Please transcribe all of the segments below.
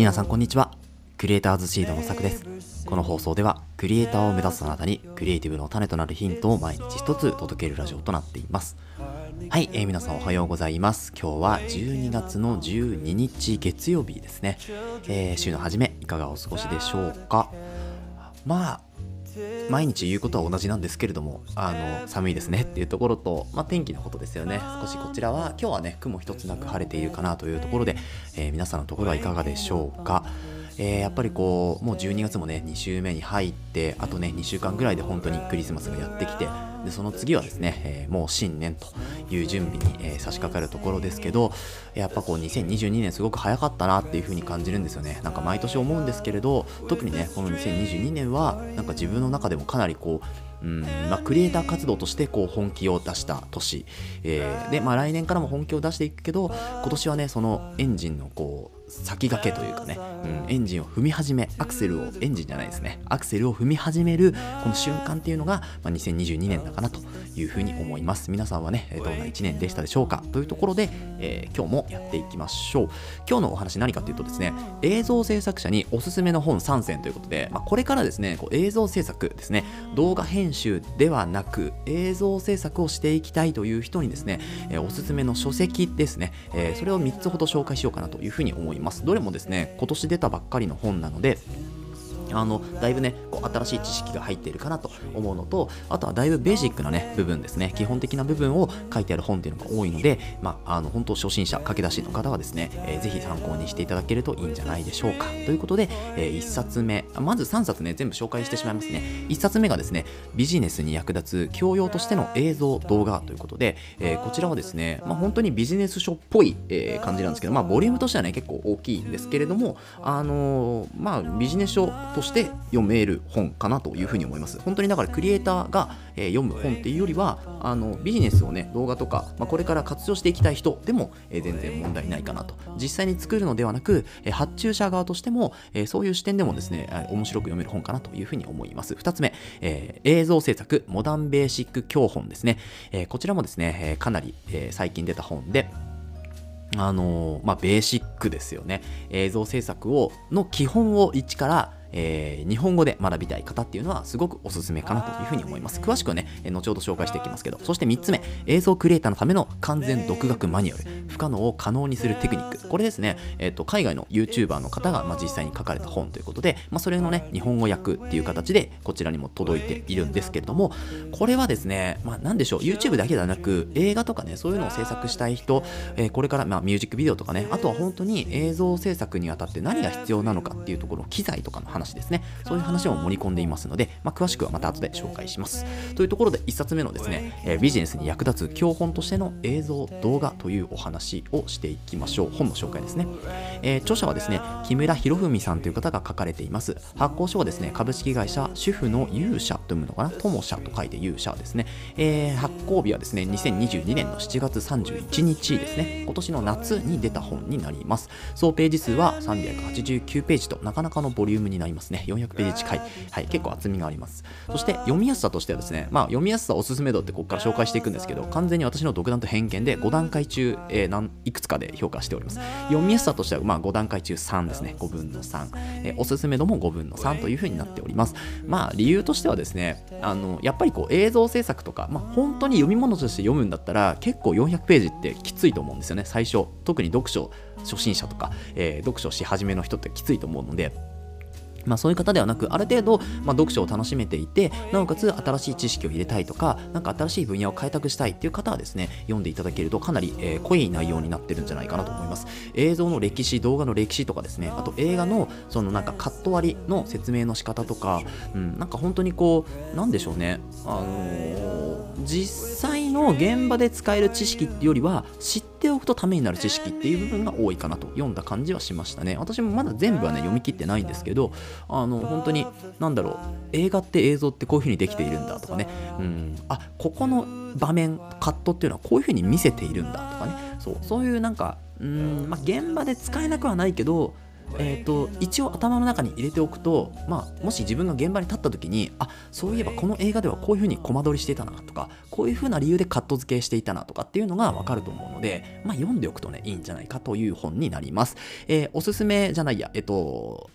皆さんこんにちは。クリエイターズシードのさくです。この放送ではクリエイターを目指すあなたにクリエイティブの種となるヒントを毎日一つ届けるラジオとなっています。はい、えー、皆さんおはようございます。今日は12月の12日月曜日ですね、えー、週の初めいかがお過ごしでしょうか？まあ毎日言うことは同じなんですけれども、あの、寒いですねっていうところと、まあ、天気のことですよね。少しこちらは、今日はね、雲一つなく晴れているかなというところで、えー、皆さんのところはいかがでしょうか？えー、やっぱりこうもう12月もね2週目に入ってあとね2週間ぐらいで本当にクリスマスがやってきてでその次はですね、えー、もう新年という準備に、えー、差し掛かるところですけどやっぱこう2022年すごく早かったなっていう風に感じるんですよね。なんか毎年思うんですけれど特にねこの2022年はなんか自分の中でもかなりこううんまあ、クリエイター活動としてこう本気を出した年、えー、で、まあ、来年からも本気を出していくけど今年はねそのエンジンのこう先駆けというかね、うん、エンジンを踏み始めアクセルをエンジンじゃないですね。アクセルを踏み始めるこの瞬間っていうのが、まあ、2022年だかなというふうに思います。皆さんはねどんな1年でしたでしょうか？というところで、えー、今日もやっていきましょう。今日のお話何かというとですね映像制作者におすすめの本3選ということで、まあ、これからですねこう映像制作ですね動画編集ではなく映像制作をしていきたいという人にですね、えー、おすすめの書籍ですね、えー、それを3つほど紹介しようかなというふうに思います。ます。どれもですね、今年出たばっかりの本なので、あのだいぶねこう新しい知識が入っているかなと思うのとあとはだいぶベーシックなね部分ですね。基本的な部分を書いてある本っていうのが多いのでまああの本当初心者駆け出しの方はですね、えー、ぜひ参考にしていただけるといいんじゃないでしょうか。ということで、えー、1冊目まず3冊ね全部紹介してしまいますね。1冊目がですねビジネスに役立つ教養としての映像動画ということで、えー、こちらはですね、まあ、本当にビジネス書っぽい、え、感じなんですけどまあボリュームとしてはね結構大きいんですけれどもあの、まあビジネス書ととして読める本かなというふうに思います。本当にだからクリエイターが、え、読む本っていうよりはあのビジネスをね動画とか、まあ、これから活用していきたい人でも、え、全然問題ないかなと実際に作るのではなく、え、発注者側としても、えそういう視点でもですね面白く読める本かなというふうに思います。2つ目、え映像制作モダンベーシック教本ですね、えこちらもですね、えかなり、え最近出た本であのまあ、ベーシックですよね。映像制作をの基本を一からえー、日本語で学びたい方っていうのはすごくおすすめかなというふうに思います。詳しくはね、後ほど紹介していきますけど、そして3つ目、映像クリエイターのための完全独学マニュアル、不可能を可能にするテクニック。これですね、えーと、海外の YouTuber の方が、まあ、実際に書かれた本ということで、まあ、それのね、日本語訳っていう形でこちらにも届いているんですけれども、これはですね、まあ、なんでしょう、YouTube だけではなく、映画とかね、そういうのを制作したい人、えー、これから、まあ、ミュージックビデオとかね、あとは本当に映像制作にあたって何が必要なのかっていうところ、機材とかの話ですね。そういう話を盛り込んでいますので、まあ、詳しくはまた後で紹介します。というところで1冊目のですね、えー、ビジネスに役立つ教本としての映像、動画というお話をしていきましょう。本の紹介ですね。えー、著者はですね、木村博文さんという方が書かれています。発行書はですね、株式会社主婦の勇者というのかな、友社と書いて勇者ですね。えー、発行日はですね、2022年の7月31日ですね、今年の夏に出た本になります。総ページ数は389ページとなかなかのボリュームになりますね。400ページに近い、はい、結構厚みがあります。そして読みやすさとしてはですね、まあ、読みやすさおすすめ度ってここから紹介していくんですけど、完全に私の独断と偏見で5段階中、えー、何いくつかで評価しております。読みやすさとしては、まあ、5段階中3ですね、5分の3。えー、おすすめ度も5分の3というふうになっております。まあ、理由としてはですね、あのやっぱりこう映像制作とか、まあ、本当に読み物として読むんだったら、結構400ページってきついと思うんですよね、最初。特に読書初心者とか、えー、読書し始めの人ってきついと思うので、まあ、そういう方ではなく、ある程度、まあ、読書を楽しめていて、なおかつ新しい知識を入れたいとか、なんか新しい分野を開拓したいっていう方はですね、読んでいただけるとかなり、えー、濃い内容になってるんじゃないかなと思います。映像の歴史、動画の歴史とかですね、あと映画のそのなんかカット割りの説明の仕方とか、うん、なんか本当にこう、なんでしょうね、あのー、実際の現場で使える知識っていうよりは、知っておくとためになる知識っていう部分が多いかなと読んだ感じはしましたね。私もまだ全部はね、読み切ってないんですけど、あの本当に何だろう映画って映像ってこういう風にできているんだとかね。うん。あここの場面カットっていうのはこういう風に見せているんだとかね。そうそういうなんかうん、まあ、現場で使えなくはないけどえーと、一応頭の中に入れておくと、まあ、もし自分が現場に立った時にあそういえばこの映画ではこういうふうにコマ撮りしていたなとかこういうふうな理由でカット付けしていたなとかっていうのが分かると思うので、まあ、読んでおくとねいいんじゃないかという本になります、えー、おすすめじゃないやえっと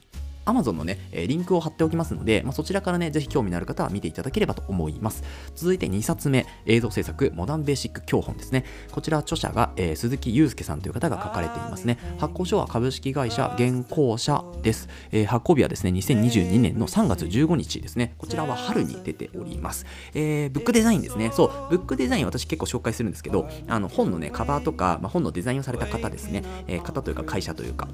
Amazon のね、リンクを貼っておきますので、まあ、そちらからね、ぜひ興味のある方は見ていただければと思います。続いて2冊目、映像制作、モダンベーシック教本ですね。こちら著者が、えー、鈴木祐介さんという方が書かれていますね。発行書は株式会社現行社です。えー、発行日はですね、2022年の3月15日ですね。こちらは春に出ております。えー、ブックデザインですね。そう、ブックデザイン私結構紹介するんですけど、あの本のね、カバーとか、まあ、本のデザインをされた方ですね、え、方というか会社というか、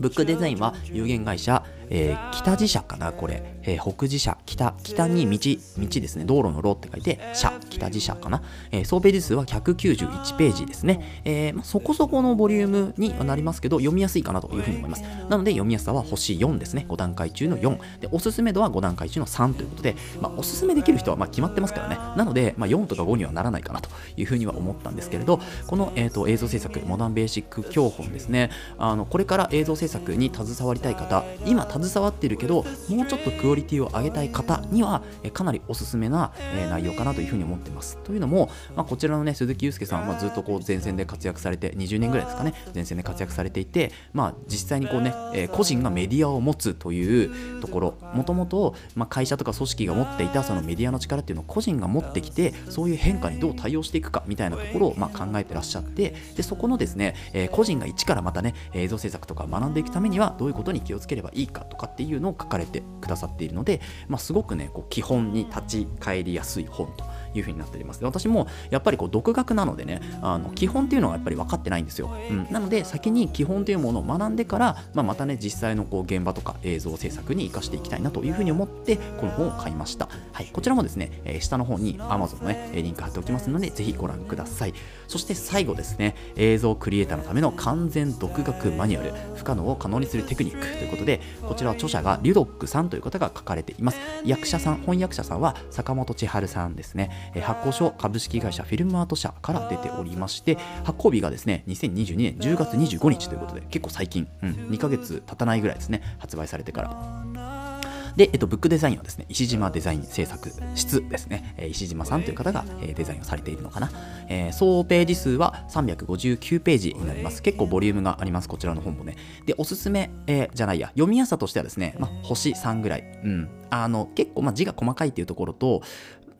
ブックデザインは有限会社、えー、北自社かな、これ。えー、北自社、北、北に道、道ですね、道路の路って書いて、社、北自社かな。えー、総ページ数は191ページですね。えま、そこそこのボリュームにはなりますけど、読みやすいかなというふうに思います。なので、読みやすさは星4ですね。5段階中の4。で、おすすめ度は5段階中の3ということで、まあ、おすすめできる人はま決まってますからね。なので、まあ、4とか5にはならないかなというふうには思ったんですけれど、この、えーと、映像制作、モダンベーシック教本ですね。あのこれから映像制作に携わりたい方、今携わってるけど、もうちょっとクオリティを上げたい方には、かなりおすすめな、内容かなというふうに思ってます。というのも、まあ、こちらのね、鈴木祐介さんはずっとこう前線で活躍されて、20年ぐらいですかね、前線で活躍されていて、まあ、実際にこうね、個人がメディアを持つというところ、もともと、会社とか組織が持っていたそのメディアの力っていうのを個人が持ってきて、そういう変化にどう対応していくかみたいなところを、まあ、考えてらっしゃって、でそこのですね、個人が一からまたね、映像制作とか学んでいくためには、どういうことに気をつければいいかとかっていうのを書かれてくださっているので、まあ、すごくねこう基本に立ち返りやすい本というふうになっております。で私もやっぱりこう独学なのでねあの基本っていうのはやっぱり分かってないんですよ、うん、なので先に基本というものを学んでから、まあ、またね実際のこう現場とか映像制作に生かしていきたいなというふうに思ってこの本を買いました、はい、こちらもですね、えー、下の方に Amazon のねリンク貼っておきますのでぜひご覧ください。そして最後ですね映像クリエイターのための完全独学マニュアル不可能を可能にするテクニックということでこちらは著者がリュドックさんという方が書かれています。役者さん翻訳者さんは坂本千春さんですね、えー、発行書株式会社フィルムアート社から出ておりまして発行日がですね2022年10月25日ということで結構最近、うん、2ヶ月経たないぐらいですね発売されてからで、えっと、ブックデザインはですね、石島デザイン制作室ですね、えー、石島さんという方が、えー、デザインをされているのかな。えー、総ページ数は359ページになります。結構ボリュームがあります、こちらの本もね。で、おすすめ、え、じゃないや、読みやすさとしてはですね、まあ、星3ぐらい。うん。あの、結構、ま、字が細かいっていうところと、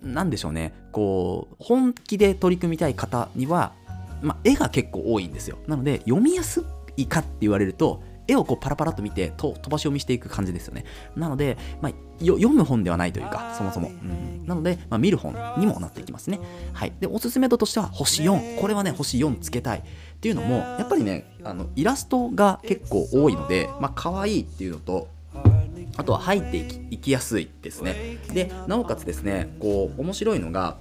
なんでしょうね、こう、本気で取り組みたい方には、まあ、絵が結構多いんですよ。なので、読みやすいかって言われると、絵をこうパラパラと見てと飛ばし読みしていく感じですよね。なので、まあ、読む本ではないというか、そもそも。うん、なので、まあ、見る本にもなっていきますね。はい。で、おすすめ度としては星4。これはね、星4つけたい。っていうのも、やっぱりね、あのイラストが結構多いので、まあ、可愛いっていうのと、あとは入っていきいきやすいですね。で、なおかつですね、こう、面白いのが、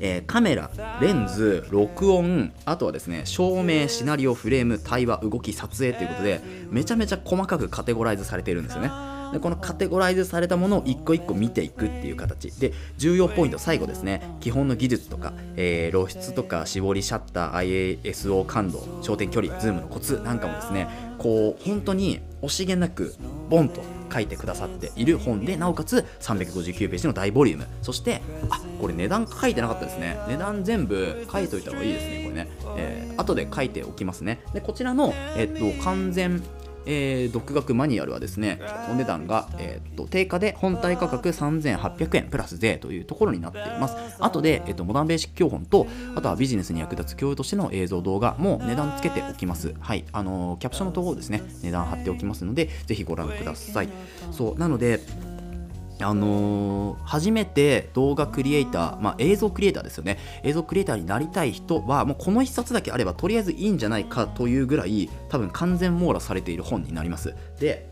えー、カメラ、レンズ、録音、あとはですね、照明、シナリオ、フレーム、対話、動き、撮影ということで、めちゃめちゃ細かくカテゴライズされているんですよね。でこのカテゴライズされたものを一個一個見ていくっていう形。で重要ポイント最後ですね。基本の技術とか、えー、露出とか絞りシャッター IASO 感度焦点距離ズームのコツなんかもですねこう本当に惜しげなくボンと書いてくださっている本でなおかつ359ページの大ボリューム。そしてあこれ値段書いてなかったですね。値段全部書いといた方がいいですねこれね、えー、後で書いておきますね。でこちらの、えっと完全えー、独学マニュアルはですね、お値段が、えー、と定価で本体価格3800円プラス税というところになっています。後で、えー、とモダンベーシック教本と、あとはビジネスに役立つ教養としての映像動画も値段つけておきます。はい、あのー、キャプションのところですね、値段貼っておきますので、ぜひご覧ください。そう、なので、あのー、初めて動画クリエイター、まあ、映像クリエイターですよね。映像クリエイターになりたい人はもうこの1冊だけあればとりあえずいいんじゃないかというぐらい多分完全網羅されている本になります。で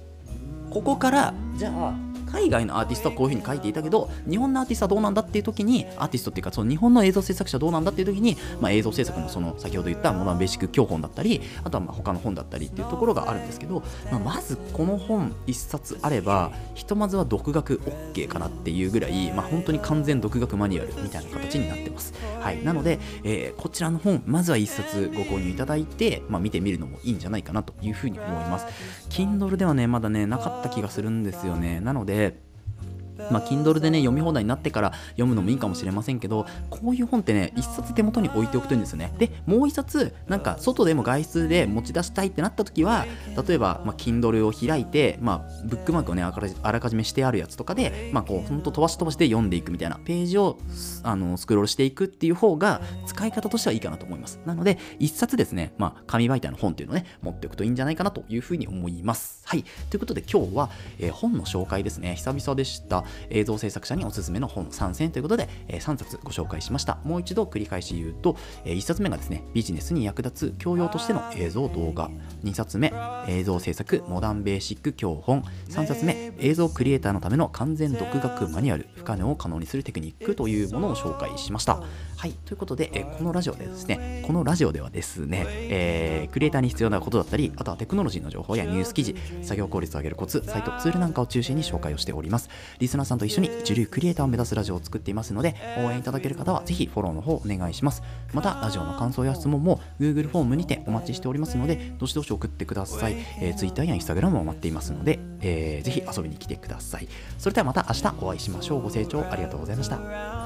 ここからじゃあ海外のアーティストはこういう風に書いていたけど日本のアーティストはどうなんだっていう時にアーティストっていうかその日本の映像制作者はどうなんだっていう時に、まあ、映像制作のその先ほど言ったモダンベーシック教本だったりあとはま他の本だったりっていうところがあるんですけど、まあ、まずこの本1冊あればひとまずは独学 OK かなっていうぐらい、まあ、本当に完全独学マニュアルみたいな形になってます。はい、なので、えー、こちらの本まずは1冊ご購入いただいて、まあ、見てみるのもいいんじゃないかなというふうに思います。Kindle ではねまだねなかった気がするんですよね。なのでまあ、Kindle でね、読み放題になってから読むのもいいかもしれませんけど、こういう本ってね、一冊手元に置いておくといいんですよね。で、もう一冊、なんか、外でも外出で持ち出したいってなった時は、例えば、まあ、Kindle を開いて、まあ、ブックマークをね、あらかじめしてあるやつとかで、まあ、こう、ほんと飛ばし飛ばして読んでいくみたいな、ページを、あの、スクロールしていくっていう方が、使い方としてはいいかなと思います。なので、一冊ですね、まあ、紙媒体の本っていうのをね、持っておくといいんじゃないかなというふうに思います。はい。ということで、今日は、えー、本の紹介ですね。久々でした。映像制作者におすすめの本参戦ということで、え、3冊ご紹介しました。もう一度繰り返し言うと、え、1冊目がですね、ビジネスに役立つ教養としての映像動画。2冊目、映像制作モダンベーシック教本。3冊目、映像クリエイターのための完全独学マニュアル。不可能を可能にするテクニックというものを紹介しました。はい、ということで、え、このラジオでですね、このラジオではですね、えー、クリエイターに必要なことだったり、あとはテクノロジーの情報やニュース記事、作業効率を上げるコツ、サイト、ツールなんかを中心に紹介をしております。リスナーさんと一緒に一流クリエイターを目指すラジオを作っていますので、応援いただける方はぜひフォローの方お願いします。また、ラジオの感想や質問も Google フォームにてお待ちしておりますので、どしどし送ってください。えー、Twitter や Instagram も待っていますので、えー、ぜひ遊びに来てください。それではまた明日お会いしましょう。ご清聴ありがとうございました。